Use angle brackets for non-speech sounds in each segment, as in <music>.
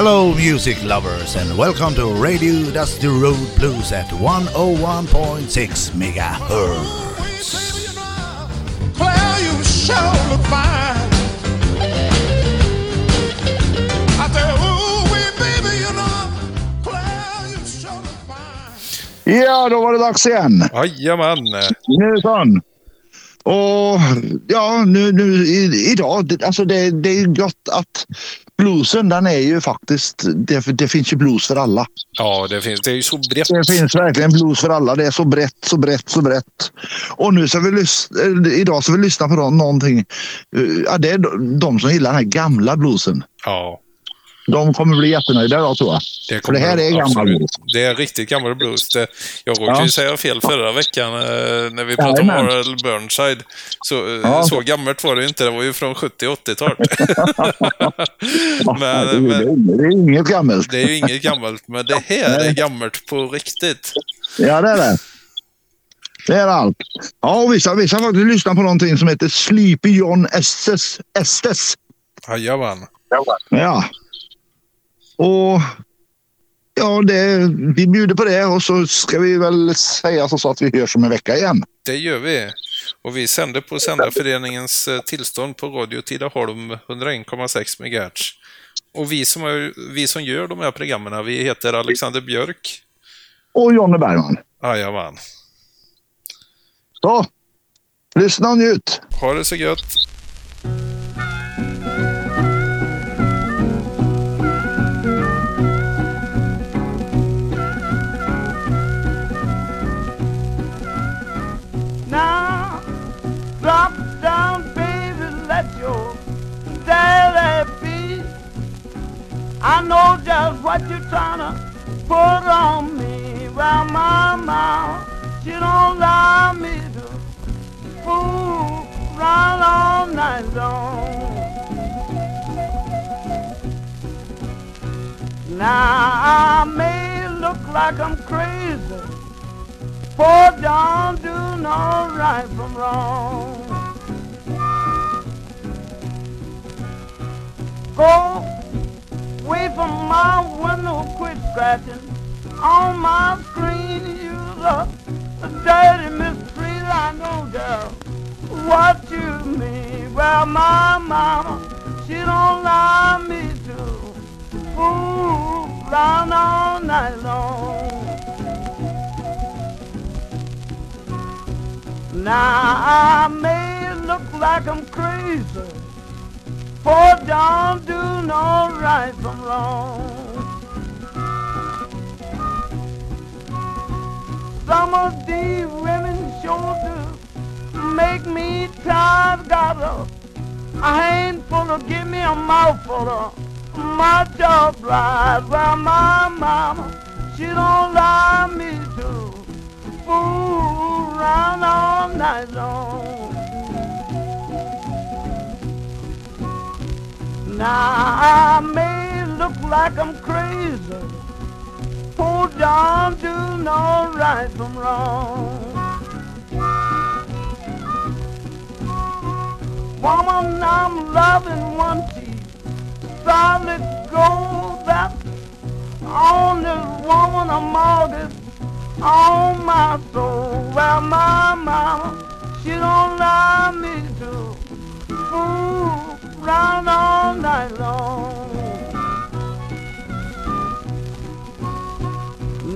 Hello, music lovers, and welcome to Radio Dusty Road Blues at 101.6 megahertz. Claire, you look fine. Fine. Ja, då var det dags igen. Jajamän. Minsann. Och ja, nu, nu i, idag, det, alltså det, det är gott att bluesen den är ju faktiskt, det, det finns ju blues för alla. Ja, det finns. Det är ju så brett. Det finns verkligen blues för alla. Det är så brett, så brett, så brett. Och nu ska vi lyssna, idag ska vi lyssna på nå- någonting. eh, Ja, det är de som gillar den här gamla bluesen. Ja. De kommer bli jättenöjda idag tror jag. För kommer det här är gammal blues. Det är riktigt gammal blues. Det, jag råkade Ja. ju säga fel förra veckan eh, när vi pratade om Jajamän. Oral Burnside. Så, eh, Ja. så gammalt var det inte. Det var ju från 70-80-talet. <laughs> <laughs> Ja, det, men, men det är inget gammalt. det är ju inget gammalt. Men det här är gammalt på riktigt. Ja, det är det. Det är allt. Ja, och vi ska, vi ska faktiskt lyssna på någonting som heter Sleepy John Estes. Estes. Jajamän. Ja. Och ja, det, vi bjuder på det och så ska vi väl säga så, att vi hörs om en vecka igen. Det gör vi. Och vi sänder på Sändarföreningens eh, tillstånd på Radio Tidaholm 101,6 MHz. Och vi som, är, vi som gör de här programmen, vi heter Alexander Björk. Och Jonny Bergman. Jajamän. Så, lyssna och njut. Ha det så gött. I know just what you're trying to put on me. Well, my mama, she don't allow me to fool around all night long. Now, I may look like I'm crazy. For don't do no right from wrong. Go away from my window, quit scratching on my screen. You look a dirty mystery, I know, girl. What you mean? Well, my mama, she don't allow me to fool around all night long. Now I may look like I'm crazy, for don't do no right from wrong. Some of these women sure do make me tired. Got a, a handful of give me a mouthful of much obliged. Well, my mama, she don't allow me to fool around all night long. Now I may look like I'm crazy, oh don't do no right from wrong. Woman, I'm loving one teeth, solid gold. That's on this woman a mortgage on my soul. Well, my mama, she don't allow me to fool round all night long.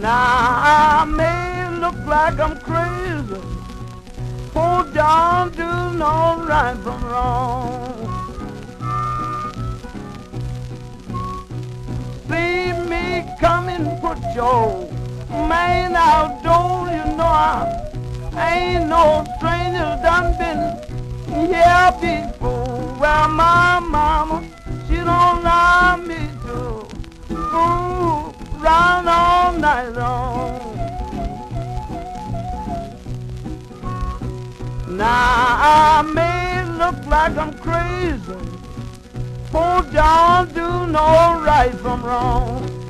Now I may look like I'm crazy, oh don't do no right from wrong. See me coming, put your man outdoors, you know I ain't no stranger done been here before. Well, my mama, she don't allow me to fool round all night long. Now I may look like I'm crazy, oh don't do no right from wrong.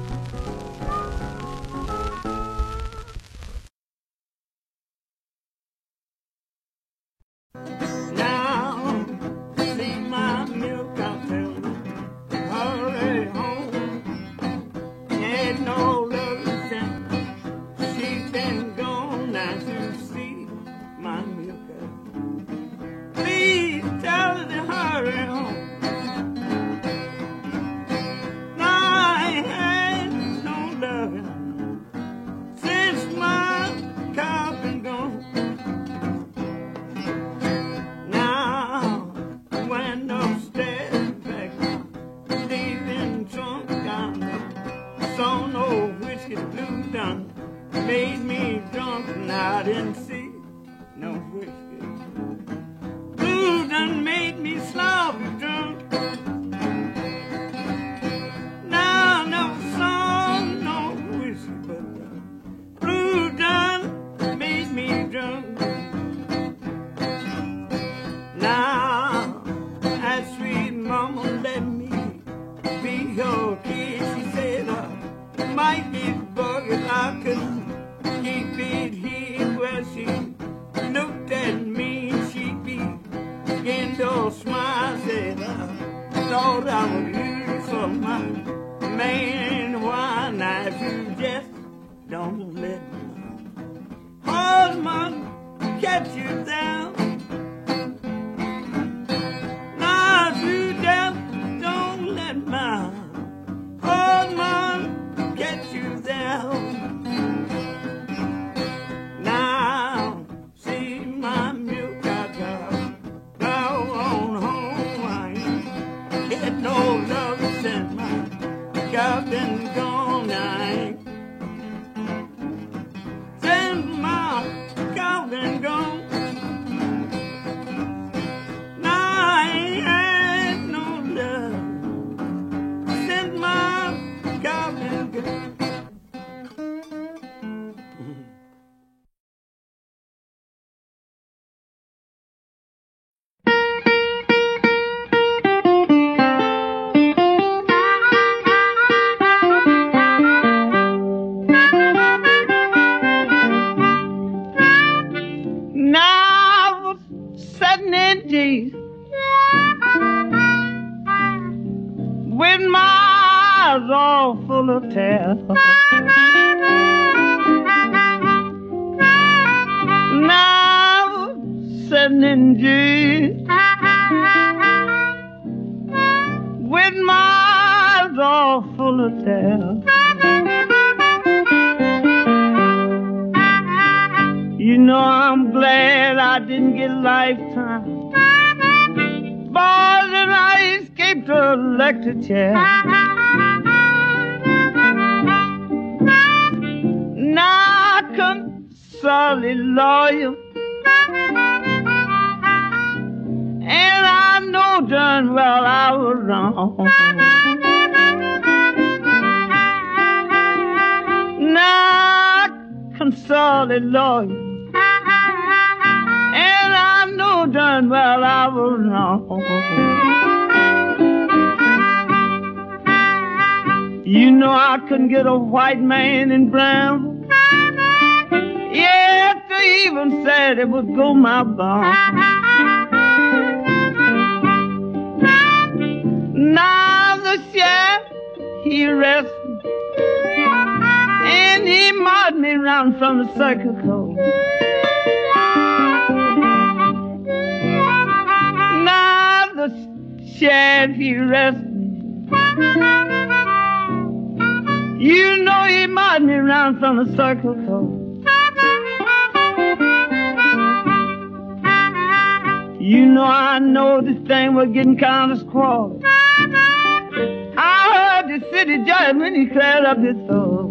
Thought I would use for my man. Why not? If you just don't let my husband catch you down. I console lawyer. And I know darn well I was wrong. Console a lawyer. And I know darn well I was wrong. You know I couldn't get a white man in brown. Yeah, they even said it would go my bone. Now the sheriff, he arrested and he marched me round from the circle court. Now the sheriff, he arrested. You know he marched me round from the circle court. You know I know this thing was getting kind of squally. I heard the city judge when he cleared up his soul.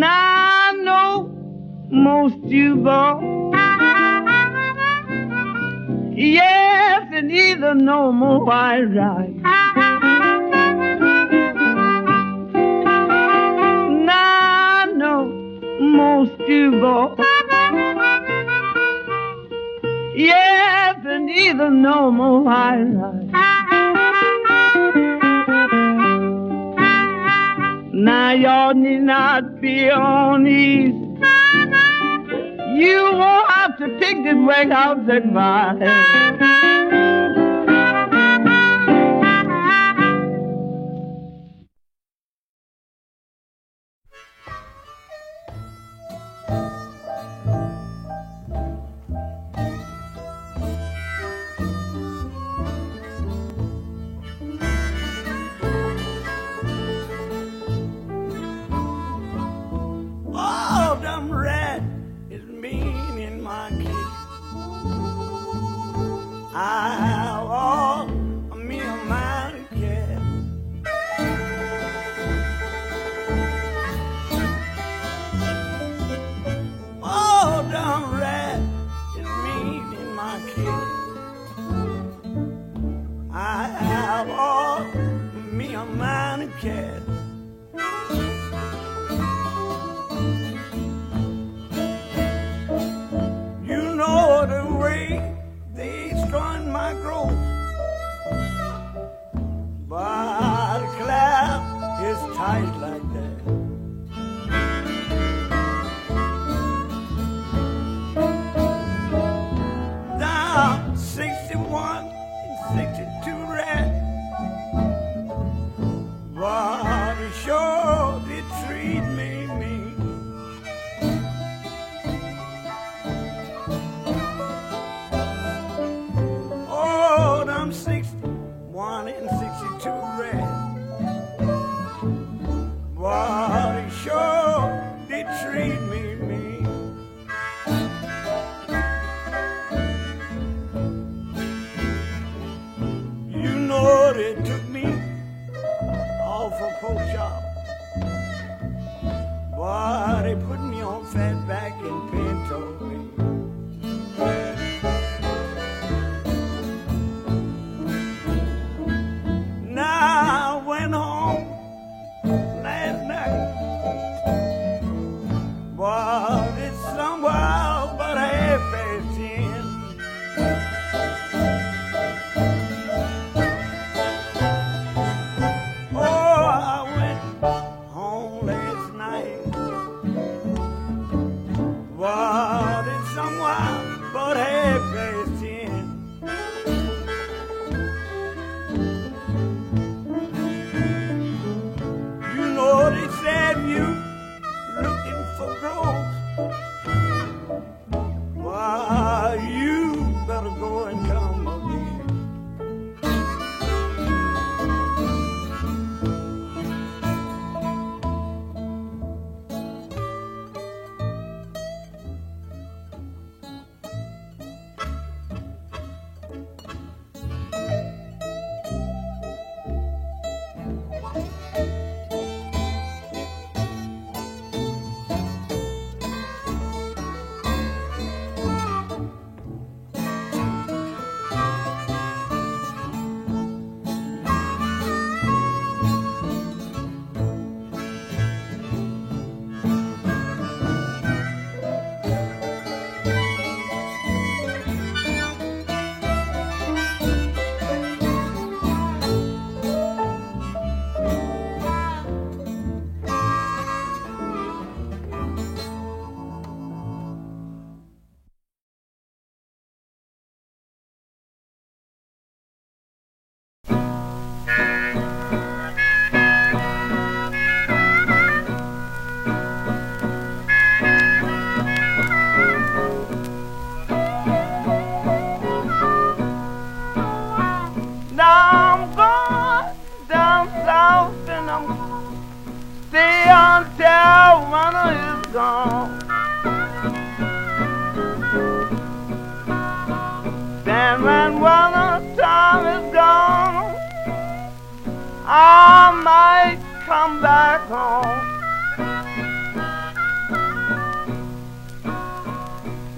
Now I know most you boys. Yes, and either no more I right. Now I know most you boys. Yes, and either no more. Now y'all need not be uneasy. You won't have to take this warehouse advice.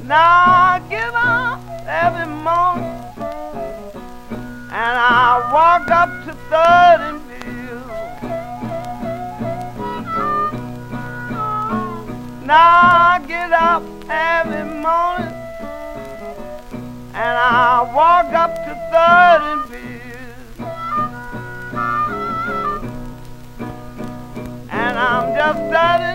Now I get up every morning and I walk up to Third and Beale. Now I get up every morning and I walk up to Third and Beale. And I'm just sitting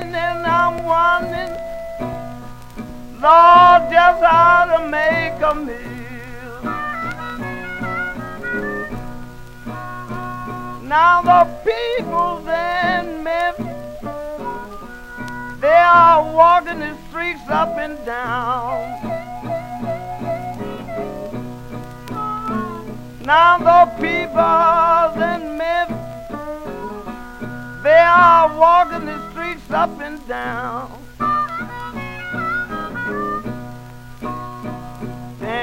Lord, just how to make a meal. Now the people's in Memphis, they are walking the streets up and down. Now the people's in Memphis, they are walking the streets up and down.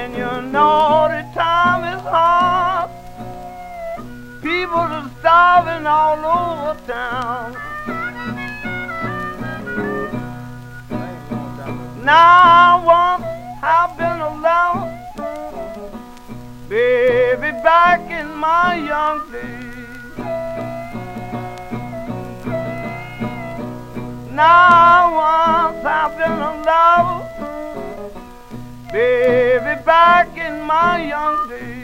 Then you know the time is hard. People are starving all over town. Now I once have been alone, baby, back in my young days. Now I once have been alone, baby, back in my young days.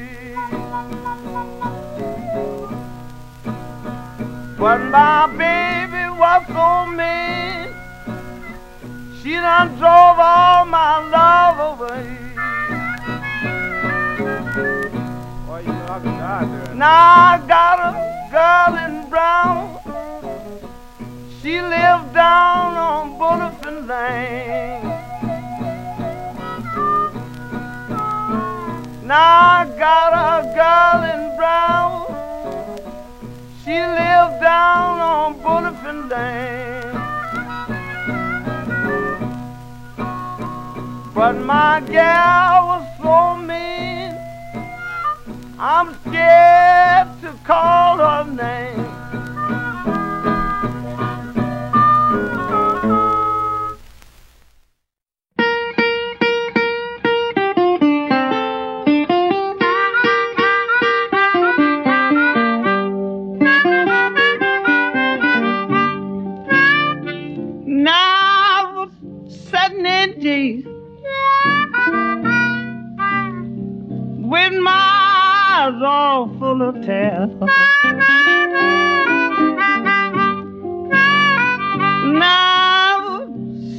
when my baby was so mean. She done drove all my love away. Boy, you like a. Now I got a girl in brown. She lived down on Bonifant Lane. I got a girl in brown. She lived down on Bonifant Lane. But my gal was so mean. I'm scared to call her name.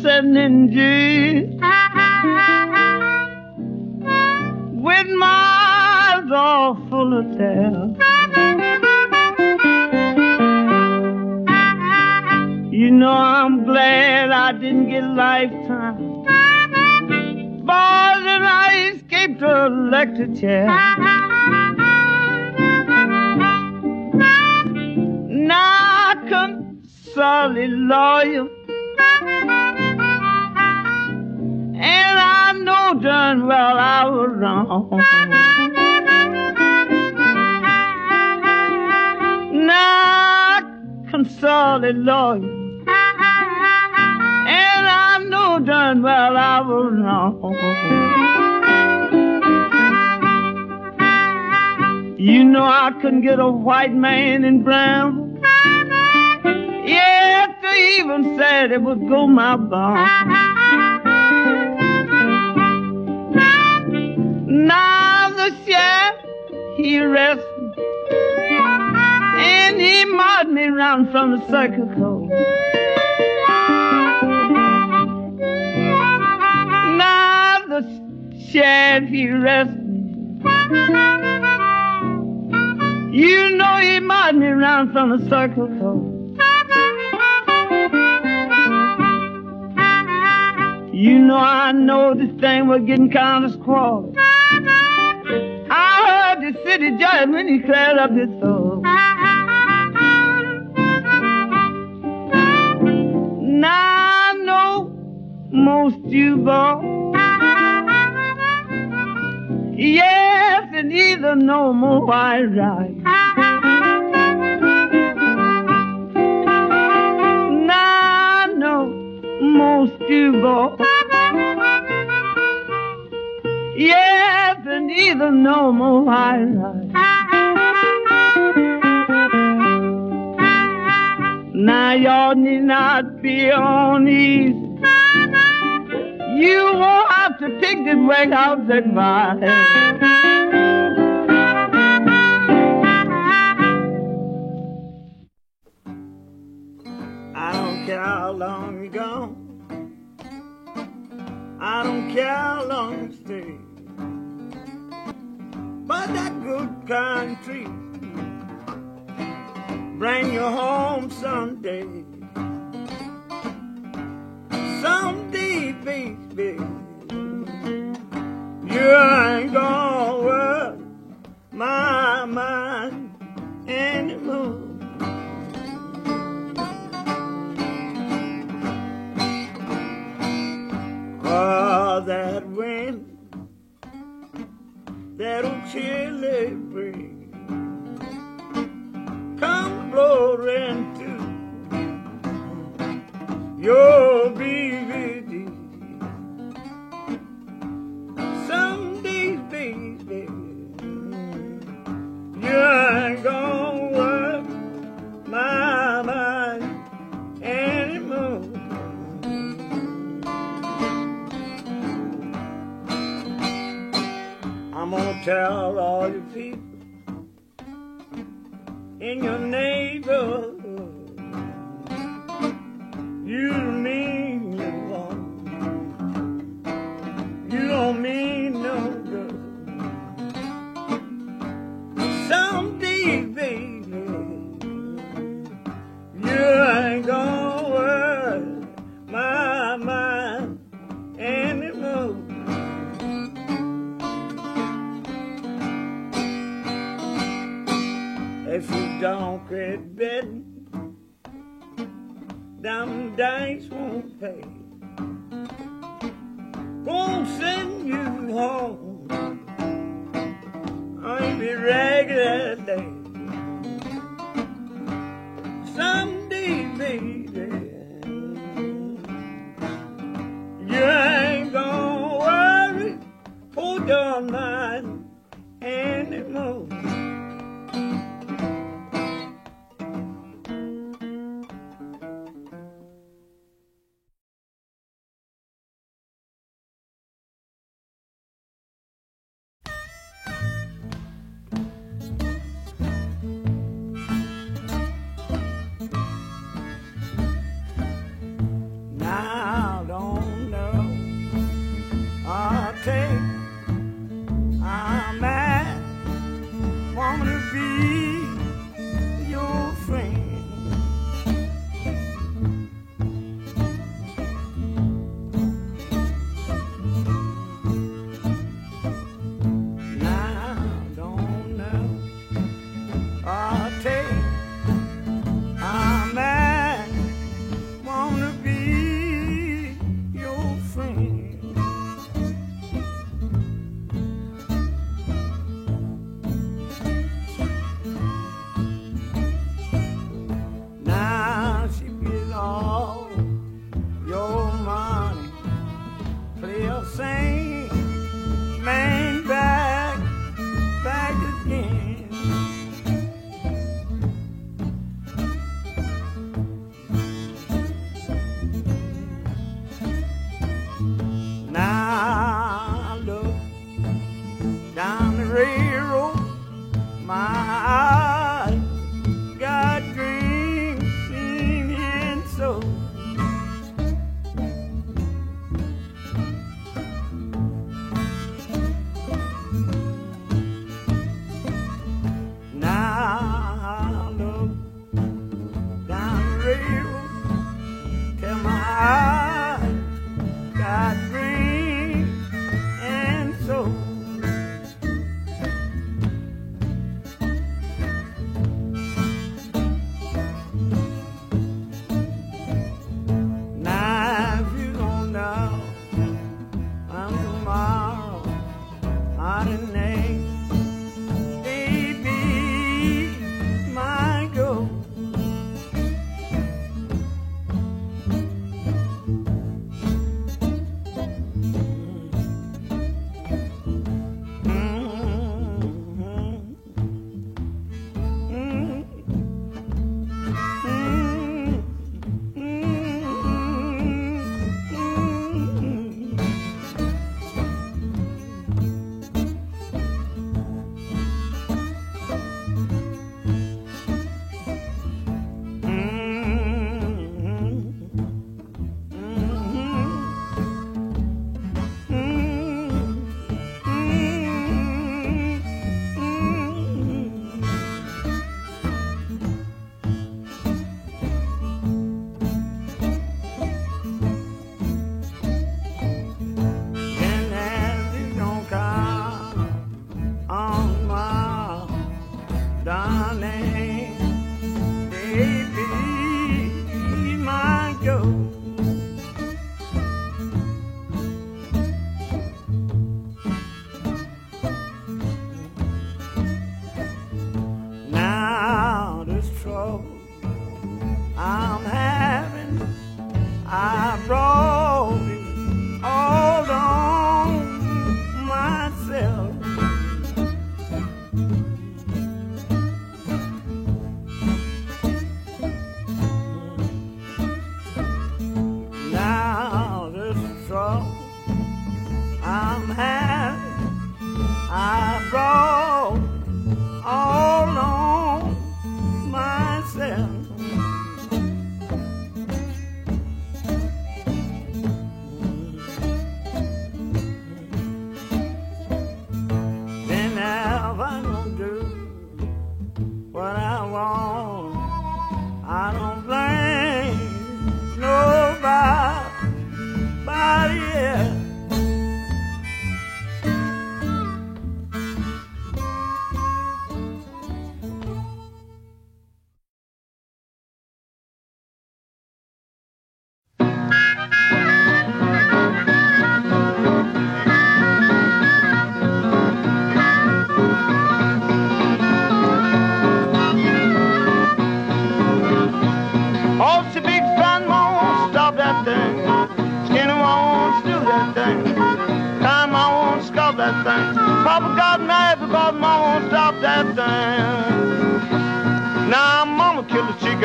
Sitting in with my eyes all full of tears. You know I'm glad I didn't get lifetime. Boy, then I escaped a electric chair. Now I consult a lawyer. Know darn well I was wrong. Now I consult a lawyer. And I know darn well I was wrong. You know I couldn't get a white man in brown. Yeah, they even said it would go my bone. Now the sheriff, he arrested me. And he marched me round from the circle court. Now the sheriff, he arrested me. You know he marched me round from the circle court. You know I know this thing was getting kind of squally. The city judge when he cleared up his soul. Now I know most you boys. Yes, and either no more I right. Now I know most you boys. Yes, and either no more right. Now y'all need not be uneasy. You won't have to take this warehouse advice. I don't care how long you're gone. I don't care how long you stay. That good country bring you home. Someday, anymore.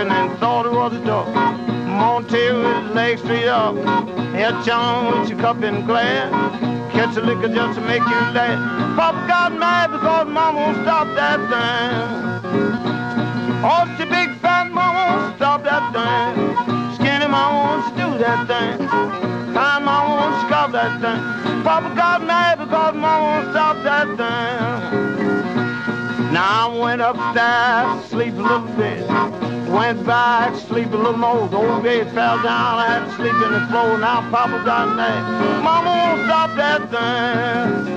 Chicken and thought it was a duck. Tail with his legs straight up. Had John with your cup in glass. Catch a liquor just to make you laugh. Papa got mad because mama won't stop that thing. Oh, a big fat mama, stop that thing. Skinny mama to do that thing. Time mama to stop that thing. Papa got mad because mama won't stop that thing. Now I went upstairs, sleep a little bit. Went back, sleep a little more. The old bed fell down, I had to sleep in the floor. Now Papa got mad. Mama won't stop that thing.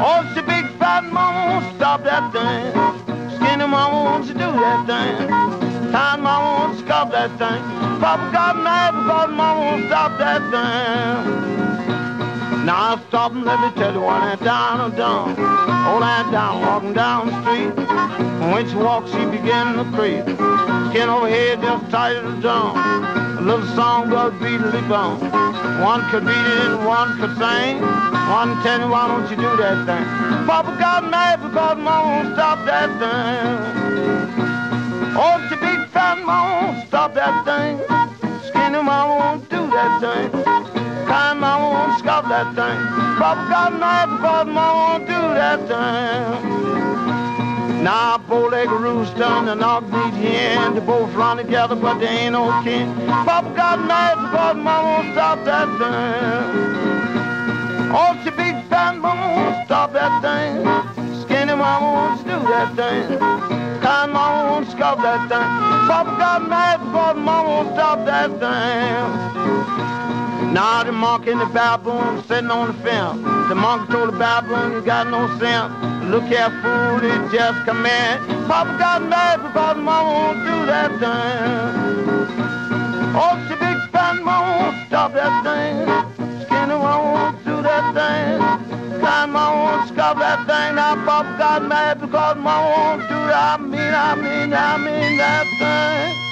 Oh, she big fat mama won't stop that thing. Skinny mama to do that thing. Time mama won't stop that thing. Papa got mad because mama won't stop that thing. Now stop and let me tell you what that down or down. Oh, that down, walking down the street. When she walks, she begin to creep. Skin over here just tight as a drum. A little songbird beat a lip on. One could beat it and one could sing. One tell me why don't you do that thing? Papa got mad because mama won't stop that thing. Oh, a big fat mama won't stop that thing. Skinny mama won't do that thing. Kind mama won't stop that thing. Papa got mad because mama won't do that thing. Now, bow-legged rooster and a knock-kneed hen, they both run together, but they ain't no kin. Papa got mad because mama won't stop that thing. Oh, she big fat mama won't stop that thing. Skinny mama won't do that thing. Kind mama won't stop that thing. Papa got mad because mama won't stop that thing. Now the monkey and the baboon sitting on the fence. The monkey told the baboon, you got no sense. Look here, fool, it just come in. Papa got mad because mama won't do that thing. Oh, she big fat mama won't stop that thing. Skinny mama won't do that thing. Kind mama won't stop that thing. Now Papa got mad because mama won't do that. I mean, I mean, I mean that thing.